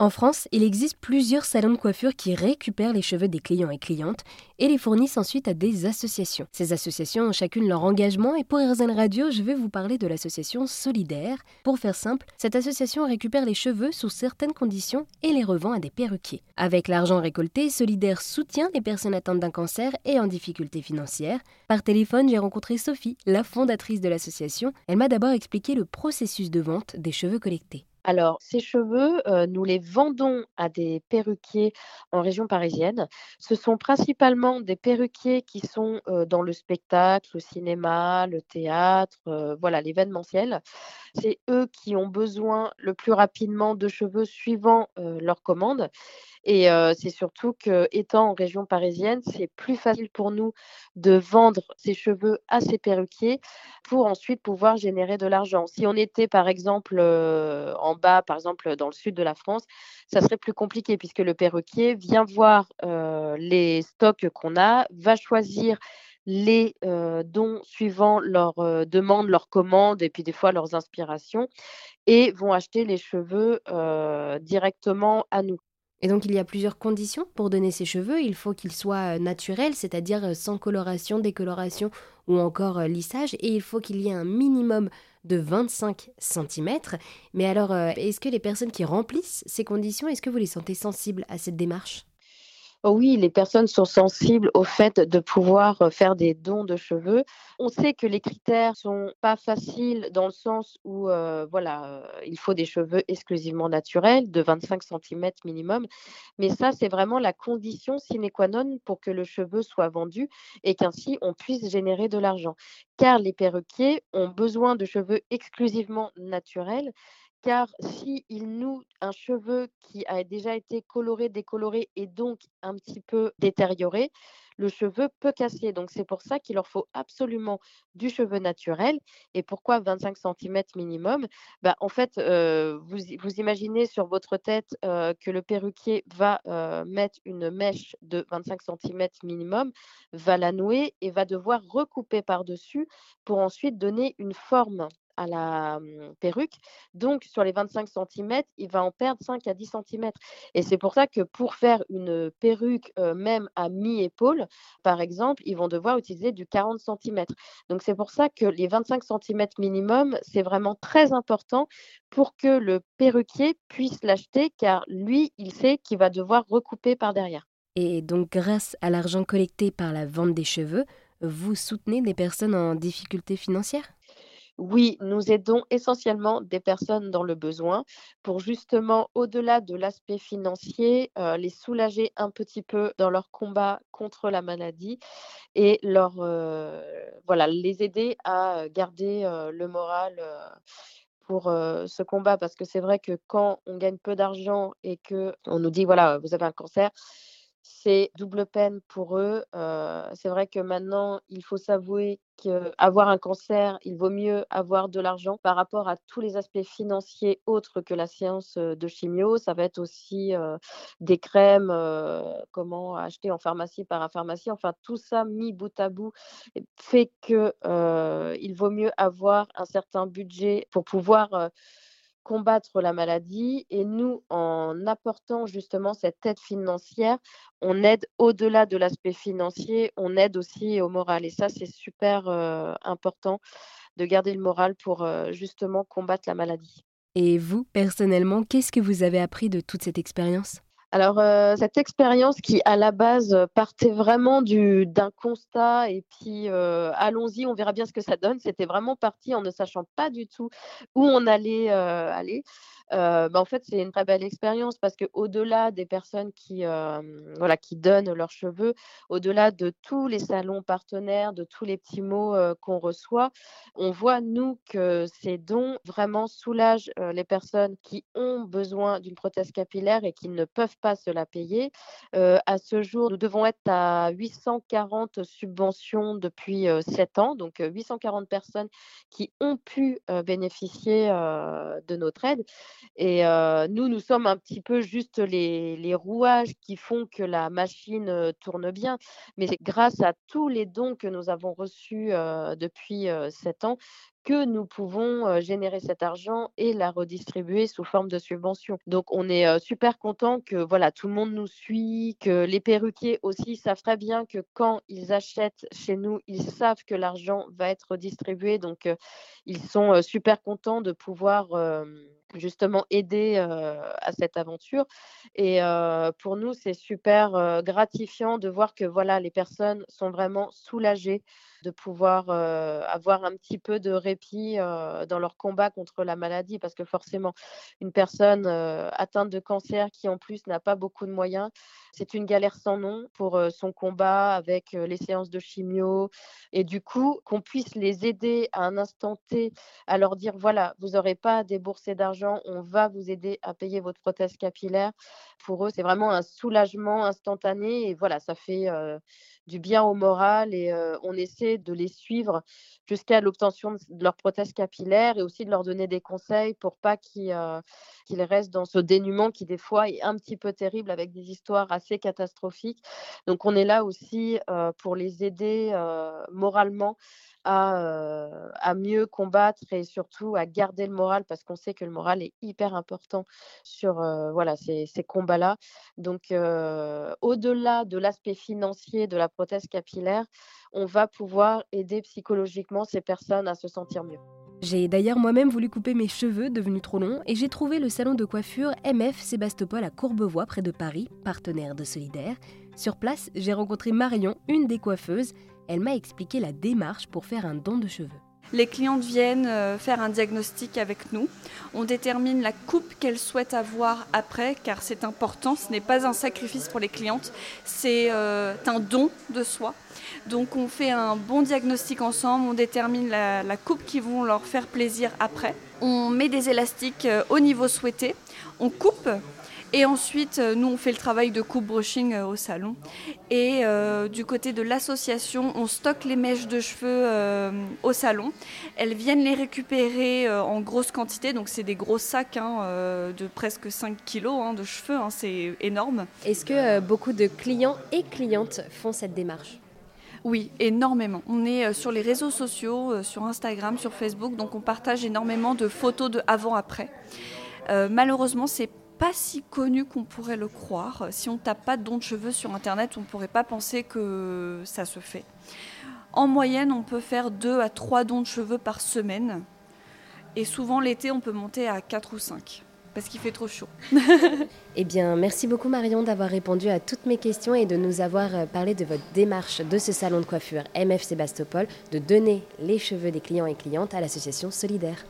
En France, il existe plusieurs salons de coiffure qui récupèrent les cheveux des clients et clientes et les fournissent ensuite à des associations. Ces associations ont chacune leur engagement et pour RZN Radio, je vais vous parler de l'association Solidaire. Pour faire simple, cette association récupère les cheveux sous certaines conditions et les revend à des perruquiers. Avec l'argent récolté, Solidaire soutient les personnes atteintes d'un cancer et en difficulté financière. Par téléphone, j'ai rencontré Sophie, la fondatrice de l'association. Elle m'a d'abord expliqué le processus de vente des cheveux collectés. Alors, ces cheveux, nous les vendons à des perruquiers en région parisienne. Ce sont principalement des perruquiers qui sont dans le spectacle, le cinéma, le théâtre, voilà, l'événementiel. C'est eux qui ont besoin le plus rapidement de cheveux suivant leur commande. Et c'est surtout que, étant en région parisienne, c'est plus facile pour nous de vendre ces cheveux à ces perruquiers pour ensuite pouvoir générer de l'argent. Si on était, par exemple, en bas, par exemple, dans le sud de la France, ça serait plus compliqué puisque le perruquier vient voir les stocks qu'on a, va choisir les dons suivant leurs demandes, leurs commandes et puis des fois leurs inspirations et vont acheter les cheveux directement à nous. Et donc il y a plusieurs conditions pour donner ces cheveux. Il faut qu'ils soient naturels, c'est-à-dire sans coloration, décoloration ou encore lissage, et il faut qu'il y ait un minimum de 25 cm. Mais alors, est-ce que les personnes qui remplissent ces conditions, est-ce que vous les sentez sensibles à cette démarche? Oui, les personnes sont sensibles au fait de pouvoir euh, faire des dons de cheveux. On sait que les critères sont pas faciles dans le sens où, euh, voilà, euh, il faut des cheveux exclusivement naturels, de 25 cm minimum. Mais ça, c'est vraiment la condition sine qua non pour que le cheveu soit vendu et qu'ainsi on puisse générer de l'argent. Car les perruquiers ont besoin de cheveux exclusivement naturels car s'ils nouent un cheveu qui a déjà été coloré, décoloré et donc un petit peu détérioré, le cheveu peut casser. Donc c'est pour ça qu'il leur faut absolument du cheveu naturel. Et pourquoi 25 cm minimum? Bah, En fait, euh, vous, imaginez sur votre tête euh, que le perruquier va euh, mettre une mèche de 25 cm minimum, va la nouer et va devoir recouper par-dessus pour ensuite donner une forme à la mmh, perruque. Donc, sur les 25 cm, il va en perdre 5 à 10 cm. Et c'est pour ça que pour faire une perruque, même à mi-épaule, par exemple, ils vont devoir utiliser du 40 cm. Donc, c'est pour ça que les 25 cm minimum, c'est vraiment très important pour que le perruquier puisse l'acheter, car lui, il sait qu'il va devoir recouper par derrière. Et donc, grâce à l'argent collecté par la vente des cheveux, vous soutenez des personnes en difficulté financière? Oui, nous aidons essentiellement des personnes dans le besoin pour justement, au-delà de l'aspect financier, euh, les soulager un petit peu dans leur combat contre la maladie et euh, voilà, les aider à garder euh, le moral pour ce combat. Parce que c'est vrai que quand on gagne peu d'argent et qu'on nous dit, voilà, vous avez un cancer, c'est double peine pour eux. c'est vrai que maintenant, il faut s'avouer qu'avoir un cancer, il vaut mieux avoir de l'argent par rapport à tous les aspects financiers autres que la séance de chimio. Ça va être aussi des crèmes, comment acheter en pharmacie, par pharmacie. Enfin, tout ça mis bout à bout fait qu'il vaut mieux avoir un certain budget pour pouvoir combattre la maladie. Et nous, en apportant justement cette aide financière, on aide au-delà de l'aspect financier, on aide aussi au moral. Et ça, c'est super euh, important de garder le moral pour euh, justement combattre la maladie. Et vous, personnellement, qu'est-ce que vous avez appris de toute cette expérience? Alors, euh, cette expérience qui, à la base, partait vraiment d'un constat et puis euh, allons-y, on verra bien ce que ça donne. C'était vraiment parti en ne sachant pas du tout où on allait euh, aller. Bah, en fait, c'est une très belle expérience parce qu'au-delà des personnes qui, voilà, qui donnent leurs cheveux, au-delà de tous les salons partenaires, de tous les petits mots qu'on reçoit, on voit, nous, que ces dons vraiment soulagent les personnes qui ont besoin d'une prothèse capillaire et qui ne peuvent pas se la payer. à ce jour, nous devons être à 840 subventions depuis 7 ans, donc 840 personnes qui ont pu bénéficier de notre aide. Et nous, nous sommes un petit peu juste les, les, rouages qui font que la machine tourne bien. Mais c'est grâce à tous les dons que nous avons reçus depuis sept ans que nous pouvons générer cet argent et la redistribuer sous forme de subvention. Donc on est super content que voilà tout le monde nous suit, que les perruquiers aussi savent très bien que quand ils achètent chez nous, ils savent que l'argent va être redistribué. Donc ils sont super contents de pouvoir justement aider à cette aventure. Et pour nous, c'est super gratifiant de voir que voilà, les personnes sont vraiment soulagées de pouvoir avoir un petit peu de répit dans leur combat contre la maladie, parce que forcément, une personne atteinte de cancer qui en plus n'a pas beaucoup de moyens, c'est une galère sans nom pour son combat avec les séances de chimio. Et du coup, qu'on puisse les aider à un instant T, à leur dire, voilà, vous n'aurez pas à débourser d'argent, on va vous aider à payer votre prothèse capillaire. Pour eux, c'est vraiment un soulagement instantané. Et voilà, ça fait du bien au moral et on essaie de les suivre jusqu'à l'obtention de leur prothèse capillaire et aussi de leur donner des conseils pour pas qu'ils restent dans ce dénuement qui des fois est un petit peu terrible avec des histoires assez catastrophiques. Donc on est là aussi pour les aider moralement à, mieux combattre et surtout à garder le moral parce qu'on sait que le moral est hyper important sur voilà, ces, ces combats-là. Donc, au-delà de l'aspect financier de la prothèse capillaire, on va pouvoir aider psychologiquement ces personnes à se sentir mieux. J'ai d'ailleurs moi-même voulu couper mes cheveux devenus trop longs et j'ai trouvé le salon de coiffure MF Sébastopol à Courbevoie près de Paris, partenaire de Solidaire. Sur place, j'ai rencontré Marion, une des coiffeuses, elle m'a expliqué la démarche pour faire un don de cheveux. Les clientes viennent euh, faire un diagnostic avec nous. On détermine la coupe qu'elles souhaitent avoir après, car c'est important. Ce n'est pas un sacrifice pour les clientes, c'est euh, un don de soi. Donc on fait un bon diagnostic ensemble, on détermine la, coupe qui vont leur faire plaisir après. On met des élastiques euh, au niveau souhaité, on coupe et ensuite, euh, nous, on fait le travail de coupe brushing euh, au salon. Et euh, du côté de l'association, on stocke les mèches de cheveux au salon. Elles viennent les récupérer en grosse quantité, donc c'est des gros sacs hein, de presque 5 kilos hein, de cheveux, hein, c'est énorme. Est-ce que beaucoup de clients et clientes font cette démarche? Oui, énormément. On est sur les réseaux sociaux, sur Instagram, sur Facebook, donc on partage énormément de photos de avant-après. malheureusement, c'est pas si connu qu'on pourrait le croire. Si on tape pas de dons de cheveux sur Internet, on ne pourrait pas penser que ça se fait. En moyenne, on peut faire 2 à 3 dons de cheveux par semaine. Et souvent, l'été, on peut monter à 4 ou 5 parce qu'il fait trop chaud. eh bien, merci beaucoup Marion d'avoir répondu à toutes mes questions et de nous avoir euh, parlé de votre démarche de ce salon de coiffure MF Sébastopol de donner les cheveux des clients et clientes à l'association Solidaire.